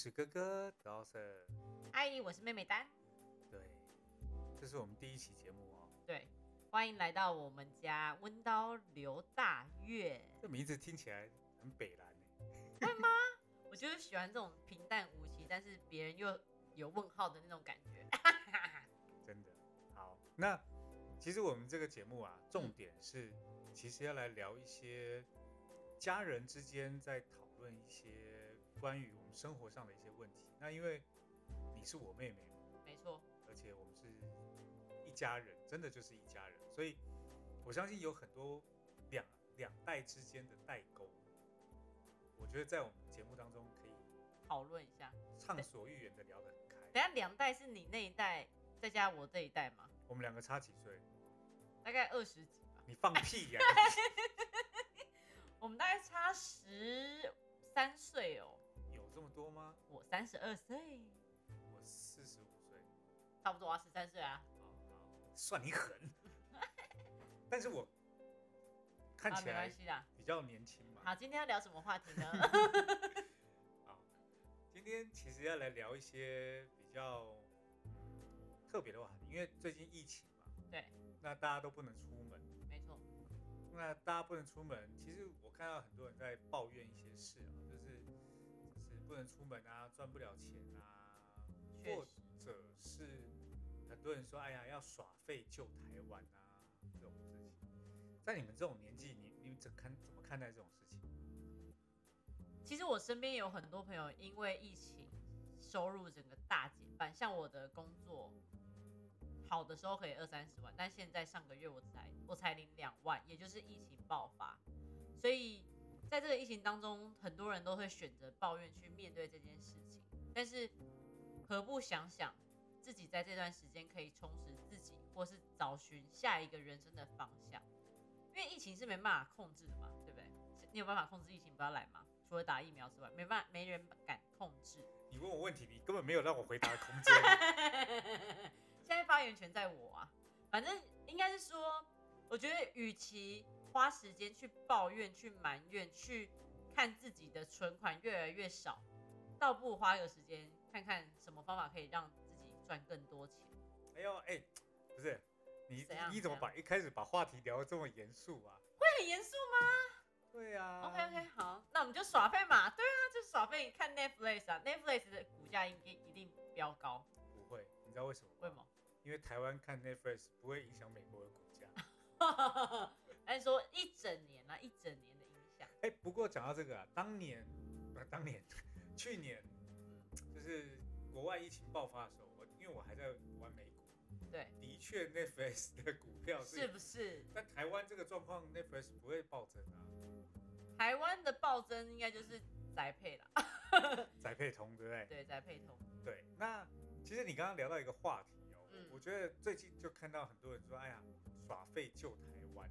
是哥哥 Dawson，嗨，我是妹妹丹。对，这是我们第一期节目哦。对，欢迎来到我们家温刀刘大月。这名字听起来很北蓝呢会吗？我就是喜欢这种平淡无奇，但是别人又有问号的那种感觉。真的。好，那其实我们这个节目啊，重点是其实要来聊一些家人之间在讨论一些关于我们生活上的一些问题。那因为你是我妹妹嘛，没错，而且我们是一家人，真的就是一家人，所以我相信有很多两两代之间的代沟，我觉得在我们节目当中可以讨论一下。畅所欲言的聊得很开。等下两代是你那一代，再加我这一代吗？我们两个差几岁？大概二十几吧。你放屁呀、我们大概差十三岁哦。有这么多吗？我三十二岁，我四十五岁，差不多啊，十三岁啊。好好算你狠。但是我看起来。比较年轻嘛。好，今天要聊什么话题呢？好，今天其实要来聊一些比较特别的话题，因为最近疫情嘛，对，那大家都不能出门，没错。那大家不能出门，其实我看到很多人在抱怨一些事啊，就是不能出门啊，赚不了钱啊，或者是很多人说，哎呀，要耍废救台湾啊这种事情，在你们这种年纪，你你们怎看怎么看待这种事情？其实我身边有很多朋友因为疫情收入整个大减半，像我的工作好的时候可以二三十万，但现在上个月我才我才领两万，也就是疫情爆发，所以在这个疫情当中，很多人都会选择抱怨去面对这件事情，但是何不想想自己在这段时间可以充实自己，或是找寻下一个人生的方向？因为疫情是没办法控制的嘛，对不对？你有办法控制疫情不要来吗？除了打疫苗之外，没办法，没人敢控制。你问我问题，你根本没有让我回答的空间。现在发言权在我啊，反正应该是说，我觉得与其花时间去抱怨、去埋怨、去看自己的存款越来越少，倒不如花个时间看看什么方法可以让自己赚更多钱。哎呦，哎，不是你你怎么把一开始把话题聊得这么严肃啊？会很严肃吗对啊？OK OK，好，那我们就耍废嘛。对啊，就耍废看 Netflix 啊，Netflix 的股价应该一定飙高。不会，你知道为什么吗？为什么？因为台湾看 Netflix 不会影响美国的股价。还是说一整年啊，一整年的影响？哎，不过讲到这个啊，当年不是当年，去年就是国外疫情爆发的时候，我因为我还在玩美股，对，的确 Netflix 的股票是，是不是？但台湾这个状况 Netflix 不会暴增啊，台湾的暴增应该就是宅配啦，宅配通对不对？对，宅配通，对，那其实你刚刚聊到一个话题哦，嗯我觉得最近就看到很多人说，哎呀，耍废救台湾。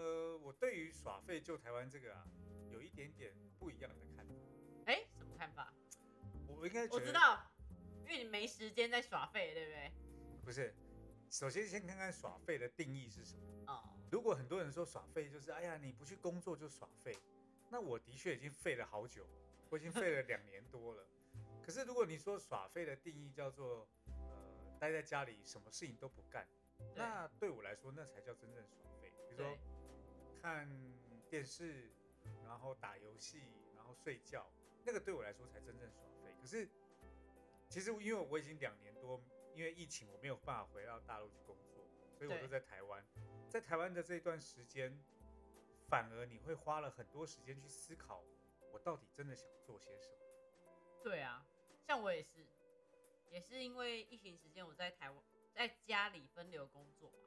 嗯，呃，我对于耍废救台湾这个啊，有一点点不一样的看法。哎、什么看法？我应该我知道，因为你没时间在耍废，对不对？不是。首先先看看耍废的定义是什么。哦，如果很多人说耍废就是，哎呀，你不去工作就耍废，那我的确已经废了好久，我已经废了两年多了。可是如果你说耍废的定义叫做，呃，待在家里什么事情都不干，那对我来说那才叫真正耍废。比如说对，看电视，然后打游戏，然后睡觉，那个对我来说才真正耍废。可是其实因为我已经两年多，因为疫情我没有办法回到大陆去工作，所以我都在台湾。在台湾的这段时间，反而你会花了很多时间去思考，我到底真的想做些什么。对啊，像我也是，也是因为疫情时间我在台湾，在家里分流工作嘛。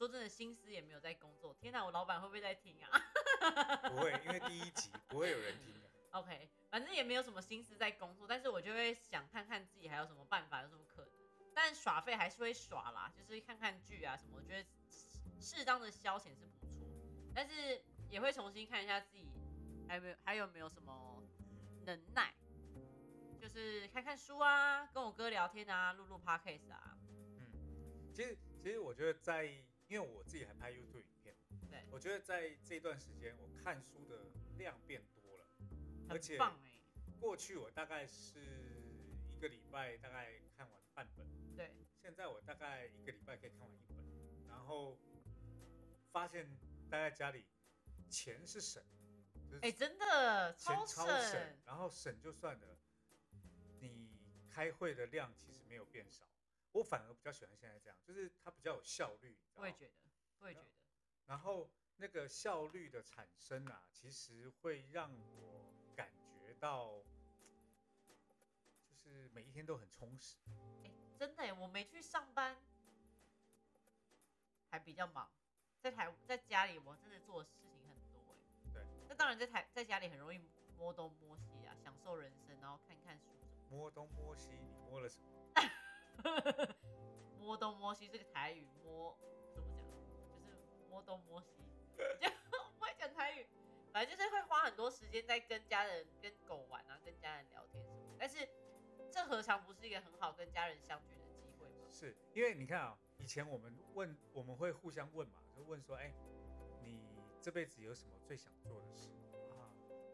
说真的，心思也没有在工作。天哪，我老板会不会在听啊 不会，因为第一集不会有人听的。OK，反正也没有什么心思在工作，但是我就会想看看自己还有什么办法，有什么可能。但耍废还是会耍啦，就是看看剧啊什么，我觉得适当的消遣是不错，但是也会重新看一下自己还有没有还有没有什么能耐，就是看看书啊，跟我哥聊天啊，录录 podcast 啊，嗯，其实其实我觉得在，因为我自己还拍 YouTube 影片，对，我觉得在这段时间我看书的量变多了，而且棒哎、过去我大概是一个礼拜大概看完半本，对，现在我大概一个礼拜可以看完一本，然后发现待在家里钱是省，就是哎、真的钱超超省，然后省就算了，你开会的量其实没有变少，我反而比较喜欢现在这样，就是它比较有效率，你知道吗我也觉得，我也觉得，然后那个效率的产生啊，其实会让我感觉到，就是每一天都很充实。哎、真的耶，我没去上班，还比较忙，在台在家里我真的做的事情很多哎。对，那当然在台在家里很容易摸东摸西啊，享受人生，然后看看书什么。摸东摸西，你摸了什么？摸东摸西这个台语摸怎么讲？就是摸东摸西，就不会讲台语，反正就是会花很多时间在跟家人、跟狗玩啊，跟家人聊天什么。但是这何尝不是一个很好跟家人相聚的机会吗？是因为你看啊，以前我们问，我们会互相问嘛，就问说，哎、你这辈子有什么最想做的事啊？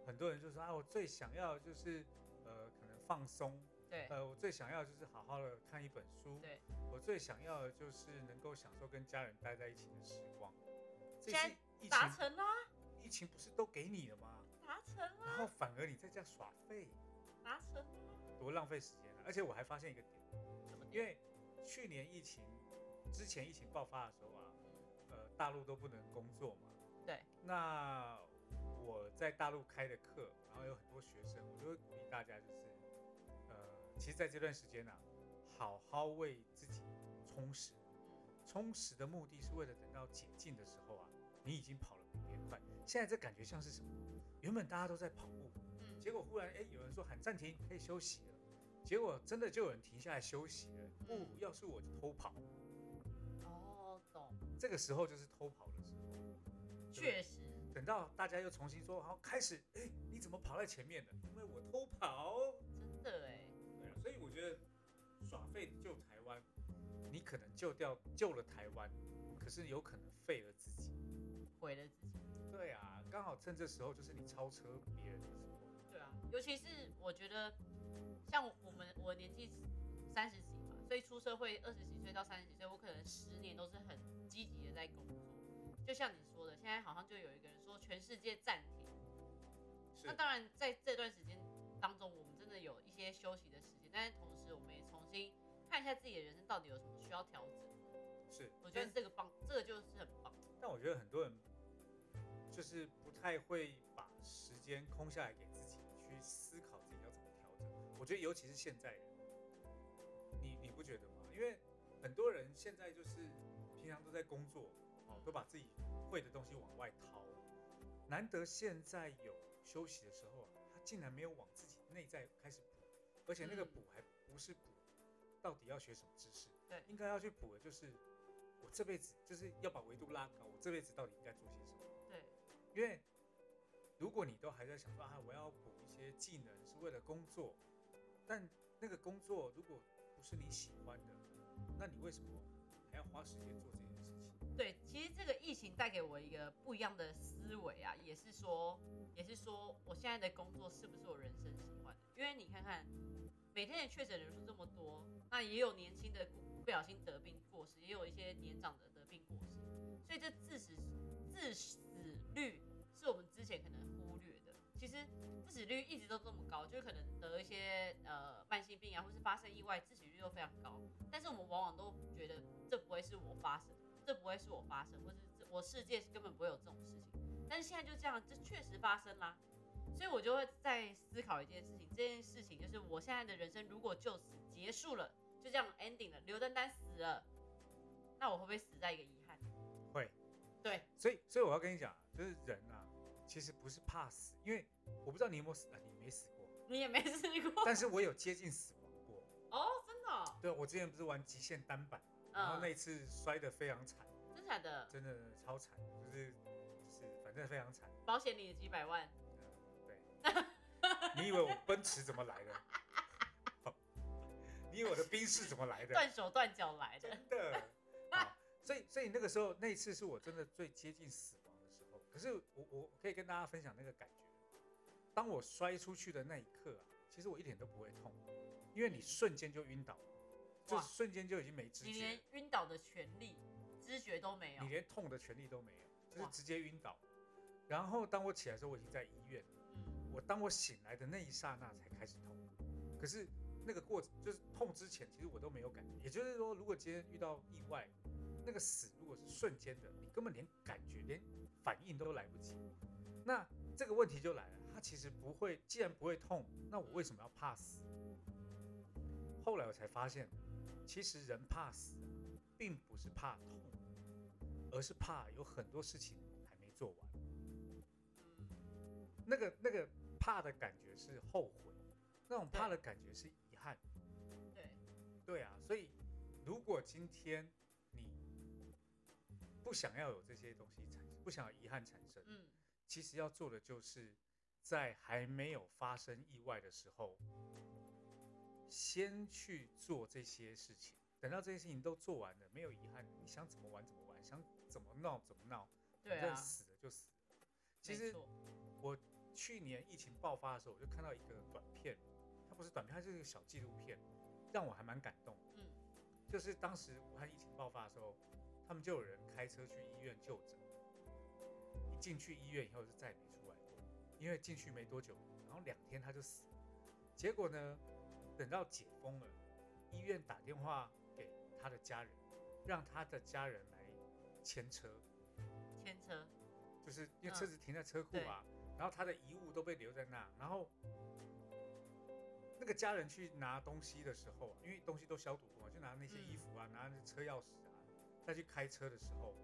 很多人就说啊，我最想要就是呃，可能放松，对呃，我最想要就是好好的看一本书，对，我最想要的就是能够享受跟家人待在一起的时光。这疫情，达成啦，疫情不是都给你了吗？达成啦然，后反而你在家耍废，达成啦。多浪费时间啊！而且我还发现一个点，怎么因为去年疫情之前疫情爆发的时候啊，呃，大陆都不能工作嘛。对。那我在大陆开的课，然后有很多学生，我就会鼓励大家，就是呃，其实在这段时间啊，好好为自己充实。充实的目的是为了等到解禁的时候啊，你已经跑了比别人快。现在这感觉像是什么？原本大家都在跑步，嗯，结果忽然哎，有人说喊暂停，可以休息了。结果真的就有人停下来休息了。不嗯，要是我就偷跑。哦，懂，这个时候就是偷跑的时候。确实，等到大家又重新说好开始，哎，你怎么跑在前面的？因为我偷跑。觉得耍废救台湾，你可能救掉救了台湾，可是有可能废了自己。毁了自己。对啊，刚好趁这时候就是你超车别人的时候。对啊，尤其是我觉得，像我们我年纪三十几嘛，所以出社会二十几岁到三十几岁，我可能十年都是很积极的在工作。就像你说的，现在好像就有一个人说全世界暂停。那当然，在这段时间当中，我们真的有一些休息的时间，但是同时我们也重新看一下自己的人生到底有什么需要调整。是，我觉得这个棒，这个就是很棒。但我觉得很多人就是不太会把时间空下来给自己去思考自己要怎么调整。我觉得尤其是现在人，你你不觉得吗？因为很多人现在就是平常都在工作，哦，都把自己会的东西往外掏，难得现在有休息的时候啊，他竟然没有往自己内在开始补，而且那个嗯补还不是补到底要学什么知识，对应该要去补的就是我这辈子就是要把维度拉高，我这辈子到底应该做些什么？对，因为如果你都还在想说啊，我要补一些技能是为了工作，但那个工作如果不是你喜欢的，那你为什么还要花时间做这件事情？对，其实这个疫情带给我一个不一样的思维啊，也是说，也是说，我现在的工作是不是我人生喜欢的？因为你看看，每天的确诊人数这么多，那也有年轻的不小心得病过世，也有一些年长的得病过世，所以这致死致死率是我们之前可能忽略的。其实致死率一直都这么高，就是可能得一些呃慢性病啊，或是发生意外，致死率都非常高。但是我们往往都觉得这不会是我发生，这不会是我发生，或是我世界根本不会有这种事情。但是现在就这样，这确实发生啦。所以我就会在思考一件事情，这件事情就是我现在的人生如果就此结束了，就这样 ending 了，刘丹丹死了，那我会不会死在一个遗憾？会，对，所以所以我要跟你讲，就是人啊，其实不是怕死，因为我不知道你有没有死啊，你没死过，你也没死过 但是我有接近死亡过。哦，真的哦、对，我之前不是玩极限单板，然后嗯那一次摔得非常惨，真假的？真的超惨，就是就是反正非常惨。保险里的几百万，嗯，对。你以为我奔驰怎么来的？你以为我的宾士怎么来的？断手断脚来的。真的。好，所以所以那个时候那一次是我真的最接近死亡的时候。可是我我可以跟大家分享那个感觉，当我摔出去的那一刻啊，其实我一点都不会痛，因为你瞬间就晕倒，就哇瞬间就已经没知觉你觉连晕倒的权利、知觉都没有你。连痛的权利都没有，就是哇直接晕倒。然后当我起来的时候，我已经在医院。嗯，我当我醒来的那一刹那才开始痛，可是那个过程就是痛之前，其实我都没有感觉。也就是说，如果今天遇到意外，那个死如果是瞬间的，你根本连感觉、连反应都来不及。那这个问题就来了，他其实不会，既然不会痛，那我为什么要怕死？后来我才发现，其实人怕死，并不是怕痛，而是怕有很多事情还没做完。嗯那个那个怕的感觉是后悔，那种怕的感觉是遗憾。对，对啊，所以如果今天你不想要有这些东西产生，不想要遗憾产生，嗯，其实要做的就是在还没有发生意外的时候，先去做这些事情。等到这些事情都做完了，没有遗憾，你想怎么玩怎么玩，想怎么闹怎么闹，对啊，反正死了就死了。其实去年疫情爆发的时候，我就看到一个短片，它不是短片，它就是一个小纪录片，让我还蛮感动。嗯，就是当时武汉疫情爆发的时候，他们就有人开车去医院就诊，一进去医院以后就再也没出来过，因为进去没多久，然后两天他就死了。结果呢，等到解封了，医院打电话给他的家人，让他的家人来牵车，牵车，就是因为嗯车子停在车库啊，然后他的遗物都被留在那，然后那个家人去拿东西的时候啊，因为东西都消毒过嘛，就拿那些衣服啊，拿那车钥匙啊，再去开车的时候，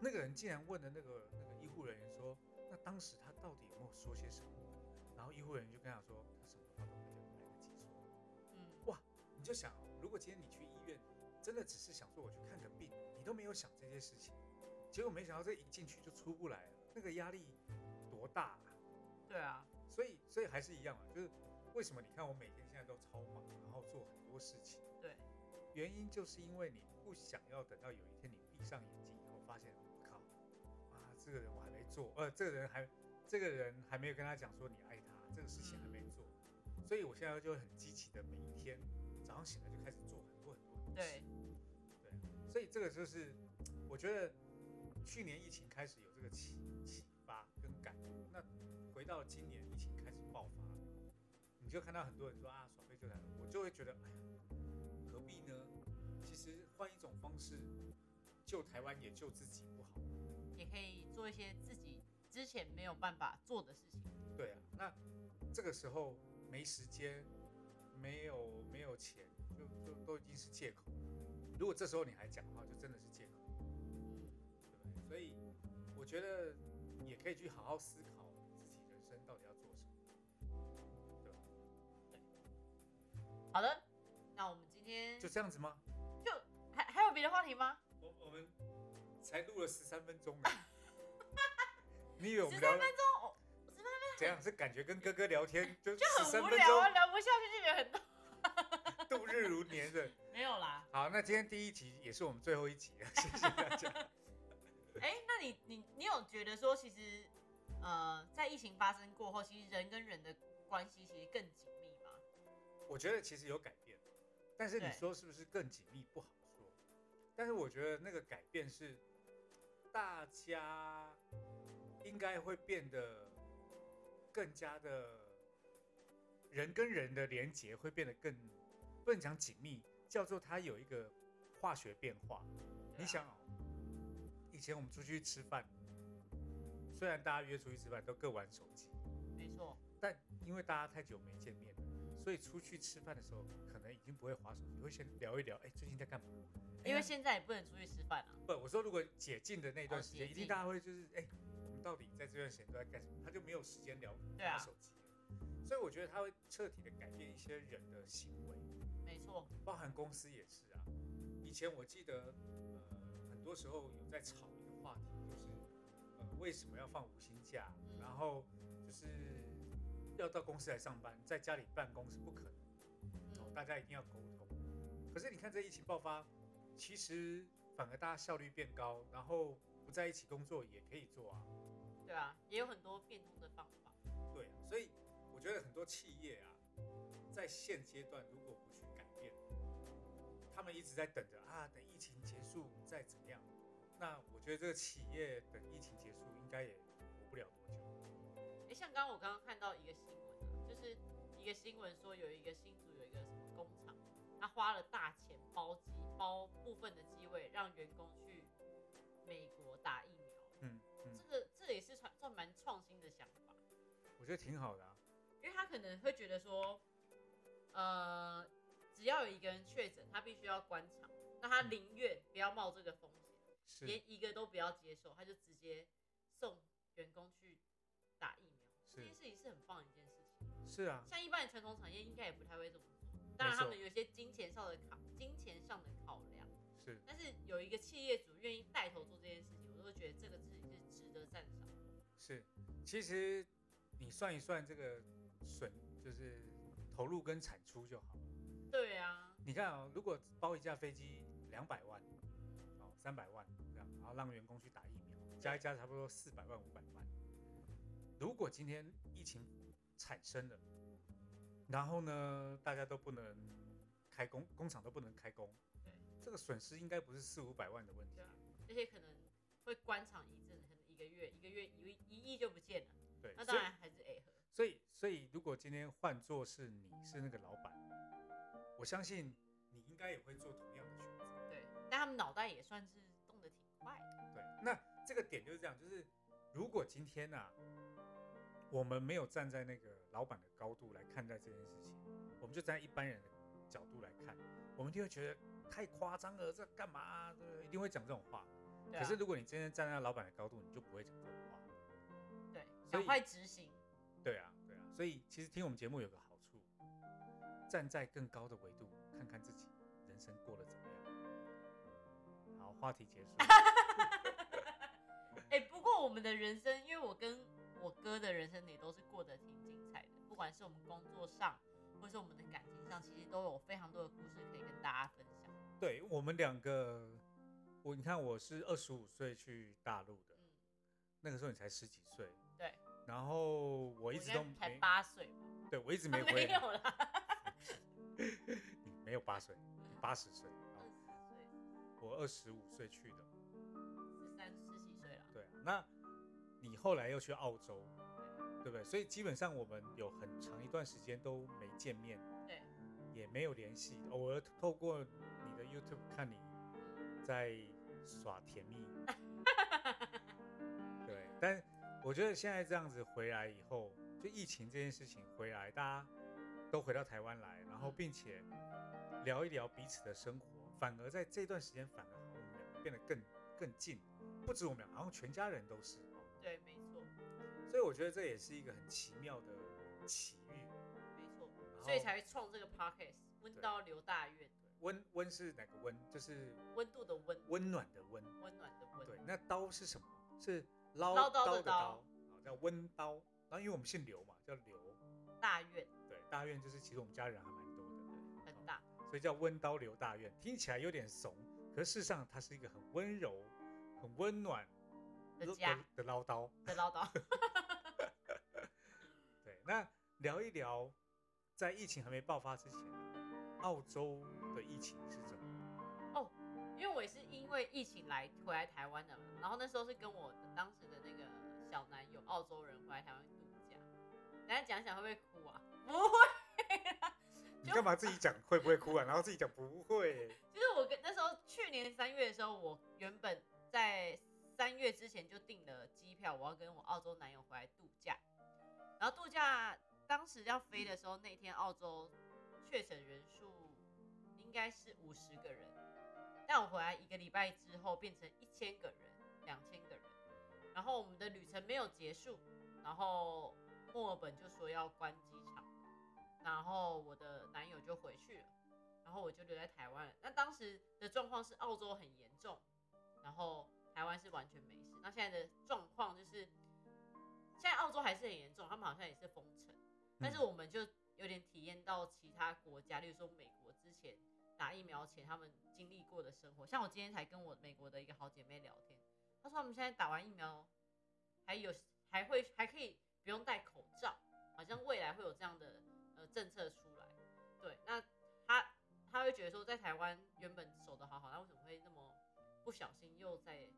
那个人竟然问了那个那个医护人员说，那当时他到底有没有说些什么？然后医护人员就跟他说，他什么话都没有来得及说。嗯，哇你就想哦，如果今天你去医院，真的只是想说我去看个病，你都没有想这些事情，结果没想到这一进去就出不来了，那个压力多大、啊？对啊，所以，所以还是一样嘛，就是为什么你看我每天现在都超忙，然后做很多事情，对，原因就是因为你不想要等到有一天你闭上眼睛以后，发现我靠，啊，这个人我还没做，呃，这个人还这个人还没有跟他讲说你爱他，这个事情还没做，所以我现在就很积极的每一天早上醒来就开始做很多很多事对，对啊，所以这个就是我觉得去年疫情开始有这个启启那回到今年疫情开始爆发，你就看到很多人说啊耍废就台湾，我就会觉得哎呀，何必呢？其实换一种方式救台湾也救自己不好？也可以做一些自己之前没有办法做的事情。对啊，那这个时候没时间，没有没有钱，就就都已经是借口了。如果这时候你还讲的话，就真的是借口。嗯，对不对？所以我觉得也可以去好好思考自己人生到底要做什么，对吧？好的，那我们今天就这样子吗？就还还有别的话题吗？我我们才录了十三分钟呢，你以为我十三分钟，哦，十三分钟怎样？是感觉跟哥哥聊天就就很无聊啊，聊不下去就觉得很多。度日如年的。没有啦，好，那今天第一集也是我们最后一集了，谢谢大家。哎、那你你你有觉得说，其实呃，在疫情发生过后，其实人跟人的关系其实更紧密吗？我觉得其实有改变，但是你说是不是更紧密不好说。但是我觉得那个改变是大家应该会变得更加的，人跟人的连接会变得更不能讲紧密，叫做它有一个化学变化。啊你想哦，以前我们出去吃饭，虽然大家约出去吃饭都各玩手机，没错，但因为大家太久没见面了，所以出去吃饭的时候，可能已经不会划手机，会先聊一聊，哎、最近在干嘛？哎因为现在也不能出去吃饭啊。不，我说如果解禁的那段时间，哦一定大家会就是，哎、我们到底在这段时间都在干什么？他就没有时间聊对啊划手机了。所以我觉得他会彻底的改变一些人的行为，没错，包含公司也是啊。以前我记得，多时候有在吵一个话题，就是，呃，为什么要放五薪假？嗯然后就是要到公司来上班，在家里办公是不可能。哦，嗯，大家一定要沟通。可是你看这疫情爆发，其实反而大家效率变高，然后不在一起工作也可以做啊。对啊，也有很多变通的方法。对啊，所以我觉得很多企业啊，在现阶段如果不他们一直在等着啊，等疫情结束再怎么样。那我觉得这个企业等疫情结束应该也活不了多久。哎，像刚刚我刚刚看到一个新闻啊，就是一个新闻说有一个新竹有一个什么工厂，他花了大钱包机包部分的机位，让员工去美国打疫苗。嗯嗯这，个这也是算算蛮创新的想法，我觉得挺好的啊。因为他可能会觉得说，呃，只要有一个人确诊，他必须要关厂，那他嗯宁愿不要冒这个风险，是连一个都不要接受，他就直接送员工去打疫苗。这件事情是很棒的一件事情。是啊，像一般的传统产业应该也不太会这么做，当然他们有一些金钱上的考金钱上的考量，是但是有一个企业主愿意带头做这件事情，我都会觉得这个事情是值得赞赏。是。其实你算一算这个损，就是投入跟产出就好了。对啊，你看哦，如果包一架飞机两百万，哦三百万这样，然后让员工去打疫苗，加一加差不多四百万五百万。如果今天疫情产生了，然后呢大家都不能开工，工厂都不能开工对，这个损失应该不是四五百万的问题而且可能会关厂一阵，可能一个月，一个月一一亿就不见了，对，那当然还是 A 和。所以所以如果今天换作是你是那个老板，我相信你应该也会做同样的选择。对，但他们脑袋也算是动得挺快的。对，那这个点就是这样，就是如果今天呐、我们没有站在那个老板的高度来看待这件事情，我们就站在一般人的角度来看，我们就会觉得太夸张了，这干嘛、啊？对不对，一定会讲这种话。啊可是如果你真的站在老板的高度，你就不会讲这种话。对，赶快执行。对啊，对啊，所以其实听我们节目有个好处，站在更高的维度看看自己人生过得怎么样。好，话题结束。哎、不过我们的人生，因为我跟我哥的人生也都是过得挺精彩的，不管是我们工作上，或是我们的感情上，其实都有非常多的故事可以跟大家分享。对我们两个，我你看我是二十五岁去大陆的，嗯，那个时候你才十几岁，对，然后我一直都才没，八岁吧？对我一直 没没有啦，你没有八岁，八十岁，二啊十岁，我二十五岁去的，十三十几岁了。对啊，那你后来又去澳洲，对不对？所以基本上我们有很长一段时间都没见面，对，也没有联系，偶尔透过你的 YouTube 看你在耍甜蜜，对，但我觉得现在这样子回来以后，就疫情这件事情回来，大家都回到台湾来，然后嗯并且聊一聊彼此的生活，反而在这段时间反而好像我们俩变得更更近，不止我们俩，好像全家人都是哦。对，没错，所以我觉得这也是一个很奇妙的奇遇。没错，所以才会创这个 podcast，温刀刘大院，温温是哪个温？就是温度的温，温暖的温。温暖的温。对，那刀是什么？是唠唠叨的刀，啊，叫温刀。然后因为我们姓刘嘛，叫刘。大院，对，大院就是其实我们家人还蛮所以叫温刀刘大院，听起来有点怂，可事实上它是一个很温柔、很温暖的家的唠叨。的唠叨。对，那聊一聊，在疫情还没爆发之前，澳洲的疫情是怎么？哦因为我也是因为疫情来回来台湾的嘛，然后那时候是跟我的当时的那个小男友澳洲人回来台湾度假。大家讲讲会不会哭啊？不会啦，你干嘛自己讲会不会哭啊？然后自己讲不会。就是我跟那时候去年三月的时候，我原本在三月之前就订了机票，我要跟我澳洲男友回来度假。然后度假当时要飞的时候，那天澳洲确诊人数应该是五十个人，但我回来一个礼拜之后变成一千个人、两千个人。然后我们的旅程没有结束，然后墨尔本就说要关机场，然后我的男友就回去了。然后我就留在台湾了。那当时的状况是澳洲很严重，然后台湾是完全没事。那现在的状况就是，现在澳洲还是很严重，他们好像也是封城，但是我们就有点体验到其他国家，例如说美国之前打疫苗前他们经历过的生活。像我今天才跟我美国的一个好姐妹聊天，她说他们现在打完疫苗还有还会还可以不用戴口罩，好像未来会有这样的呃政策出来，对，那他他会觉得说，在台湾原本守得好好，那为什么会那么不小心又在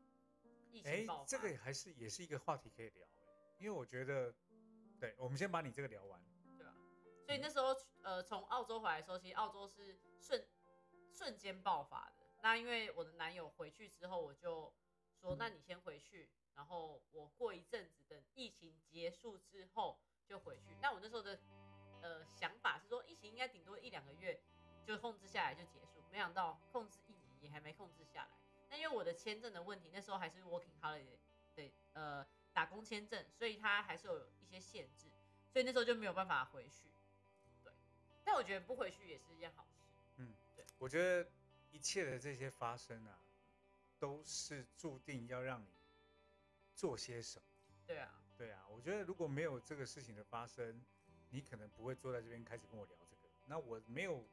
疫哎情爆发？，这个还是也是一个话题可以聊、哎，因为我觉得，对，我们先把你这个聊完。对吧？所以那时候呃，从澳洲回来的时候，其实澳洲是瞬瞬间爆发的。那因为我的男友回去之后，我就说，那你先回去，然后我过一阵子等疫情结束之后就回去。那我那时候的呃想法是说，疫情应该顶多一两个月就控制下来就结束，没想到控制一年也还没控制下来。那因为我的签证的问题，那时候还是 working holiday 的呃打工签证，所以它还是有一些限制，所以那时候就没有办法回去。对，但我觉得不回去也是一件好事。嗯对，我觉得一切的这些发生啊，都是注定要让你做些什么。对啊，对啊，我觉得如果没有这个事情的发生，你可能不会坐在这边开始跟我聊这个。那我没有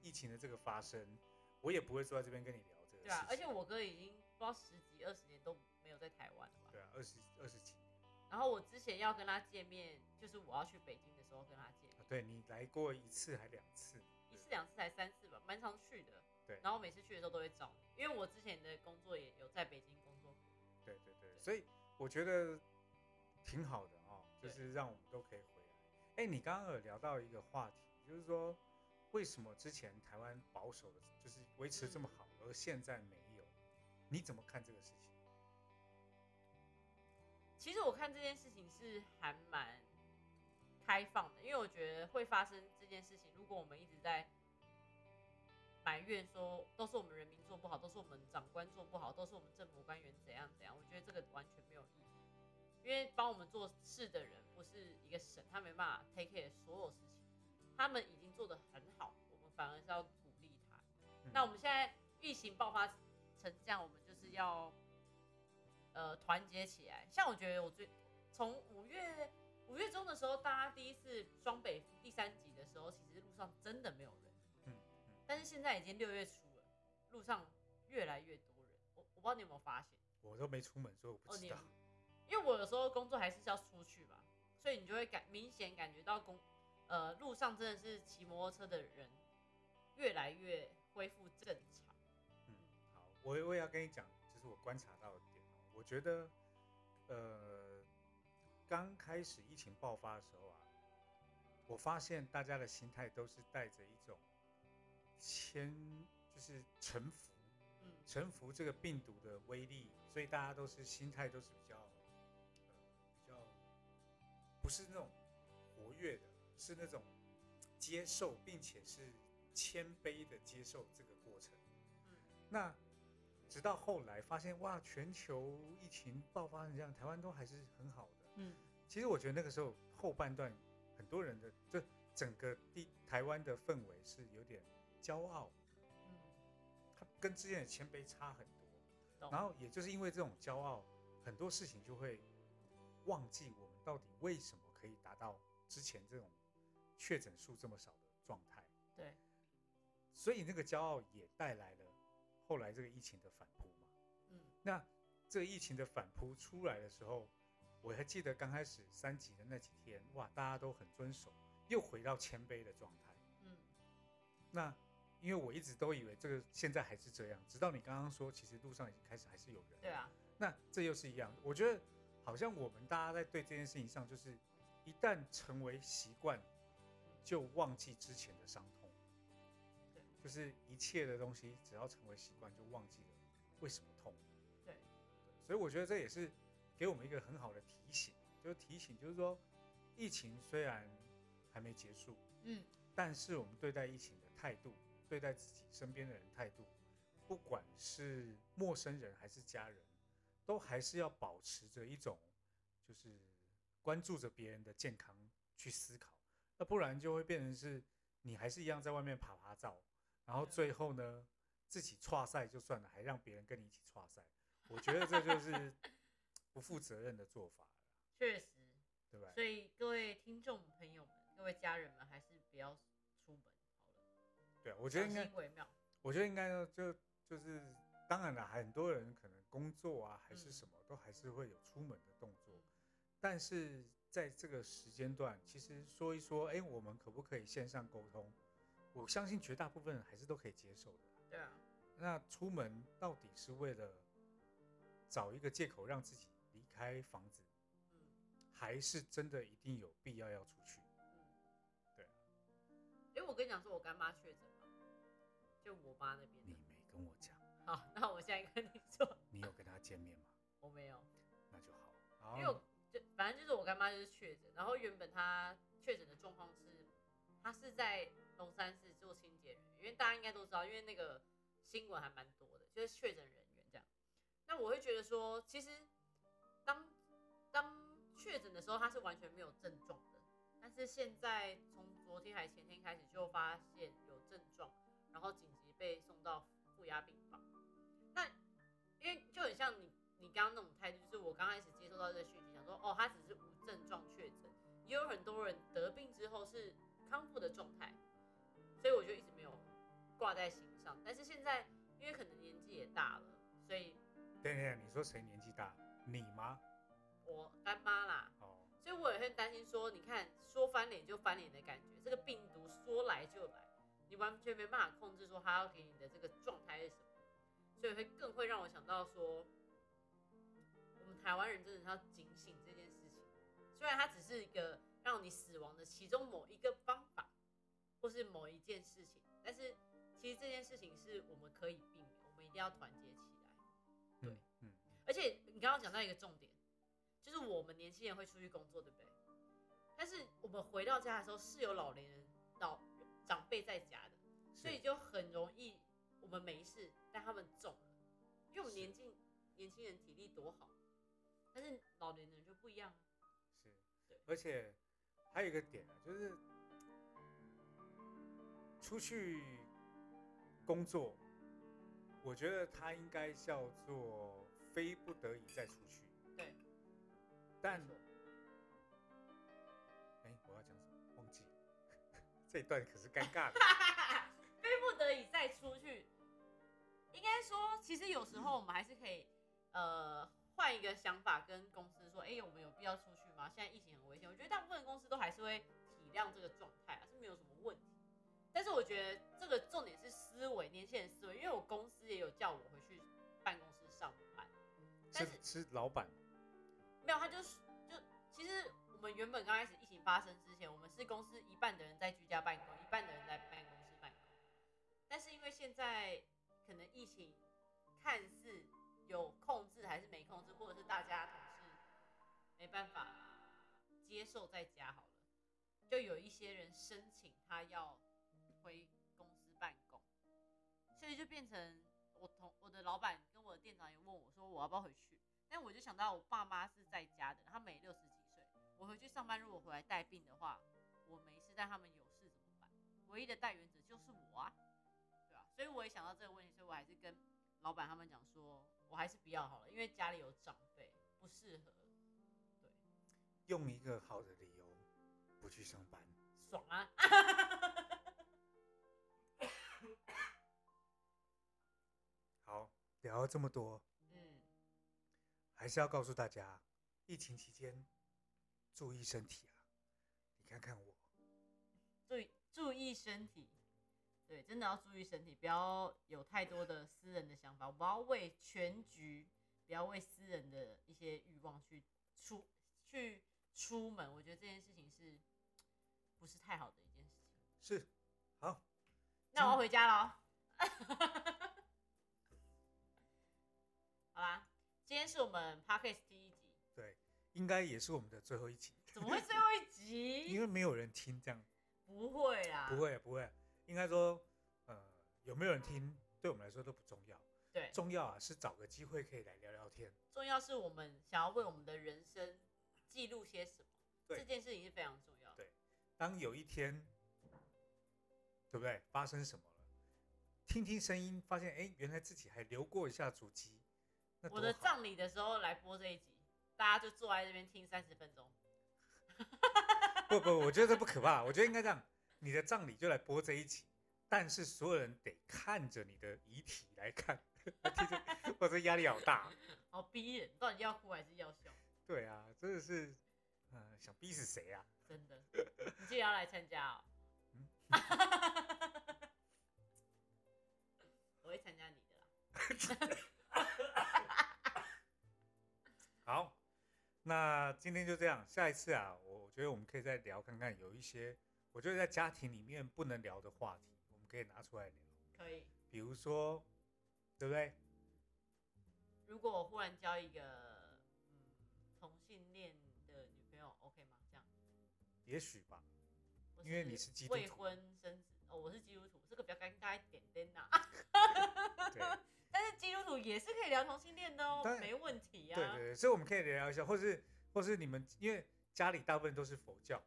疫情的这个发生，我也不会坐在这边跟你聊这个。对啊，而且我哥已经不知道十几二十年都没有在台湾了吧？对啊，二十二十几年然后我之前要跟他见面，就是我要去北京的时候跟他见面啊，，对你来过一次还两次，一次两次才三次吧，蛮常去的。对然后每次去的时候都会找你，因为我之前的工作也有在北京工作过。对对对，所以我觉得挺好的哦，就是让我们都可以回来。哎，你刚刚有聊到一个话题，就是说为什么之前台湾保守的，就是维持这么好，而现在没有？你怎么看这个事情？其实我看这件事情是还蛮开放的，因为我觉得会发生这件事情，如果我们一直在埋怨说都是我们人民做不好，都是我们长官做不好，都是我们政府官员怎样怎样，我觉得这个完全没有意义。因为帮我们做事的人不是一个神，他没办法 take care 所有事情，他们已经做得很好，我们反而是要鼓励他。嗯那我们现在疫情爆发成这样，我们就是要呃团结起来。像我觉得我最从五月五月中的时候，大家第一次双北第三集的时候，其实路上真的没有人，嗯嗯，但是现在已经六月初了，路上越来越多人。我我不知道你有没有发现，我都没出门，所以我不知道。因为我有时候工作还是要出去嘛，所以你就会感明显感觉到公呃路上真的是骑摩托车的人越来越恢复正常。嗯，好，我我也要跟你讲，就是我观察到的点哦，我觉得，呃，刚开始疫情爆发的时候啊，我发现大家的心态都是带着一种谦，就是臣服，嗯，臣服这个病毒的威力，所以大家都是心态都是比较不是那种活跃的，是那种接受，并且是谦卑的接受这个过程。嗯那直到后来发现，哇，全球疫情爆发成这样，台湾都还是很好的。嗯其实我觉得那个时候后半段，很多人的就整个地台湾的氛围是有点骄傲，嗯，它跟之前的谦卑差很多。然后也就是因为这种骄傲，很多事情就会忘记我们到底为什么可以达到之前这种确诊数这么少的状态。对，所以那个骄傲也带来了后来这个疫情的反扑嘛。嗯那这个疫情的反扑出来的时候，我还记得刚开始三级的那几天，哇，大家都很遵守，又回到谦卑的状态。嗯那因为我一直都以为这个现在还是这样，直到你刚刚说，其实路上已经开始还是有人。对啊，那这又是一样，我觉得好像我们大家在对这件事情上，就是一旦成为习惯，就忘记之前的伤痛。对，就是一切的东西，只要成为习惯，就忘记了为什么痛。对，所以我觉得这也是给我们一个很好的提醒，就是提醒，就是说，疫情虽然还没结束，嗯但是我们对待疫情的态度，对待自己身边的人态度，不管是陌生人还是家人，都还是要保持着一种就是关注着别人的健康去思考，那不然就会变成是你还是一样在外面爬爬照，然后最后呢自己岔赛就算了，还让别人跟你一起岔赛，我觉得这就是不负责任的做法了，确实。对吧？所以各位听众朋友们，各位家人们，还是不要出门好了，对啊，我觉得应该。我觉得应该呢，就就是当然了，很多人可能工作啊还是嗯什么，都还是会有出门的动作。但是在这个时间段，其实说一说，哎，我们可不可以线上沟通？我相信绝大部分人还是都可以接受的。对啊，那出门到底是为了找一个借口让自己离开房子，嗯还是真的一定有必要要出去？嗯，对啊，因为我跟你讲说，我干妈确诊嘛，就我妈那边你。没跟我讲，好，那我现在跟你说，你有跟他见面吗？我没有，那就好。好，因为我就反正就是我干妈就是确诊，然后原本她确诊的状况是，她是在龙山寺做清洁人员，因为大家应该都知道，因为那个新闻还蛮多的，就是确诊人员这样。那我会觉得说，其实当当确诊的时候，他是完全没有症状的，但是现在从昨天还前天开始就发现有症状，然后紧急被送到负压病房。那因为就很像你你刚刚那种态度，就是我刚开始接收到这个讯息，想说哦，他只是无症状确诊，也有很多人得病之后是康复的状态，所以我就一直没有挂在心上。但是现在因为可能年纪也大了，所以等一下，你说谁年纪大？你吗？我干妈啦，哦，所以我也很担心说，你看说翻脸就翻脸的感觉，这个病毒说来就来，你完全没办法控制说它要给你的这个状态是什么，所以会更会让我想到说，我们台湾人真的是要警醒这件事情。虽然它只是一个让你死亡的其中某一个方法，或是某一件事情，但是其实这件事情是我们可以避免，我们一定要团结起来。对嗯嗯，而且你刚刚讲到一个重点，就是我们年轻人会出去工作，对不对？但是我们回到家的时候是有老年人、老长辈在家的，所以就很容易我们没事，但他们中了，因为我们年轻年轻人体力多好，但是老年人就不一样啊。是对，而且还有一个点啊，就是出去工作，我觉得他应该叫做非不得已再出去。对，但哎，我要讲什么？忘记了。这一段可是尴尬的。非不得已再出去。应该说，其实有时候我们还是可以，呃，换一个想法跟公司说，哎、我们有必要出去吗？现在疫情很危险，我觉得大部分公司都还是会体谅这个状态啊，是没有什么问题。但是我觉得这个重点是思维，年轻人思维，因为我公司也有叫我回去办公室上班，但是是是老板没有，他就是就其实我们原本刚开始疫情发生之前，我们是公司一半的人在居家办公，一半的人在办公室办公。但是因为现在可能疫情看似有控制还是没控制，或者是大家同事没办法接受在家好了，就有一些人申请他要回公司办公，所以就变成我同我的老板跟我的店长也问我说我要不要回去，但我就想到我爸妈是在家的，他们也六十几岁，我回去上班如果回来带病的话，我没事，但他们有事怎么办？唯一的带源者就是我啊，所以我也想到这个问题，所以我还是跟老板他们讲说，我还是不要好了，因为家里有长辈，不适合，对，用一个好的理由不去上班。爽啊！好，聊了这么多，嗯，还是要告诉大家，疫情期间注意身体啊！你看看我，注意注意身体，对，真的要注意身体，不要有太多的私人的想法，不要为全局，不要为私人的一些欲望去出去出门。我觉得这件事情是不是太好的一件事情？是好，那我要回家了哦。好啦，今天是我们 podcast 第一集，对，应该也是我们的最后一集，怎么会最后一集？因为没有人听，这样不会啦，不，会不会，应该说，呃，有没有人听，对我们来说都不重要，对，重要啊是找个机会可以来聊聊天。重要是我们想要为我们的人生记录些什么，对这件事情是非常重要的。对当有一天，对不对，发生什么了，听听声音，发现哎，原来自己还留过一下足迹，那我的葬礼的时候来播这一集，大家就坐在这边听三十分钟。不不，我觉得这不可怕，我觉得应该这样，你的葬礼就来播这一集，但是所有人得看着你的遗体来看，我这压力好大。好逼人，到底要哭还是要笑？对啊，真的是嗯，想逼死谁啊？真的，你记得要来参加哦。嗯我会参加你的啦。好，那今天就这样。下一次啊，我我觉得我们可以再聊看看，有一些我觉得在家庭里面不能聊的话题，我们可以拿出来聊。可以。比如说，对不对？如果我忽然交一个嗯同性恋的女朋友，OK 吗？这样？也许吧。因为你是基督徒未婚生子哦，我是基督徒，这个比较尴尬一点点呐、对但是基督徒也是可以聊同性恋的哦没问题啊。对对对，所以我们可以聊一下，或是或是你们因为家里大部分都是佛教，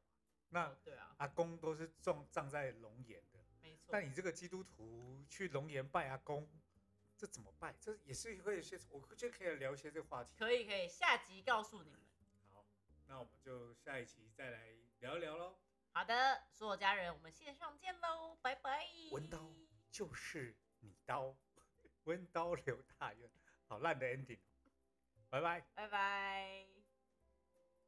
那哦对啊，阿公都是葬葬在龙岩的，没错。但你这个基督徒去龙岩拜阿公，这怎么拜？这也是会有些，我觉得可以聊一些这个话题。可以可以，下集告诉你们。好，那我们就下一期再来聊一聊喽。好的，所有家人，我们线上见喽，拜拜。文刀就是你刀，温刀刘大愿，好烂的 ending，拜拜。拜拜。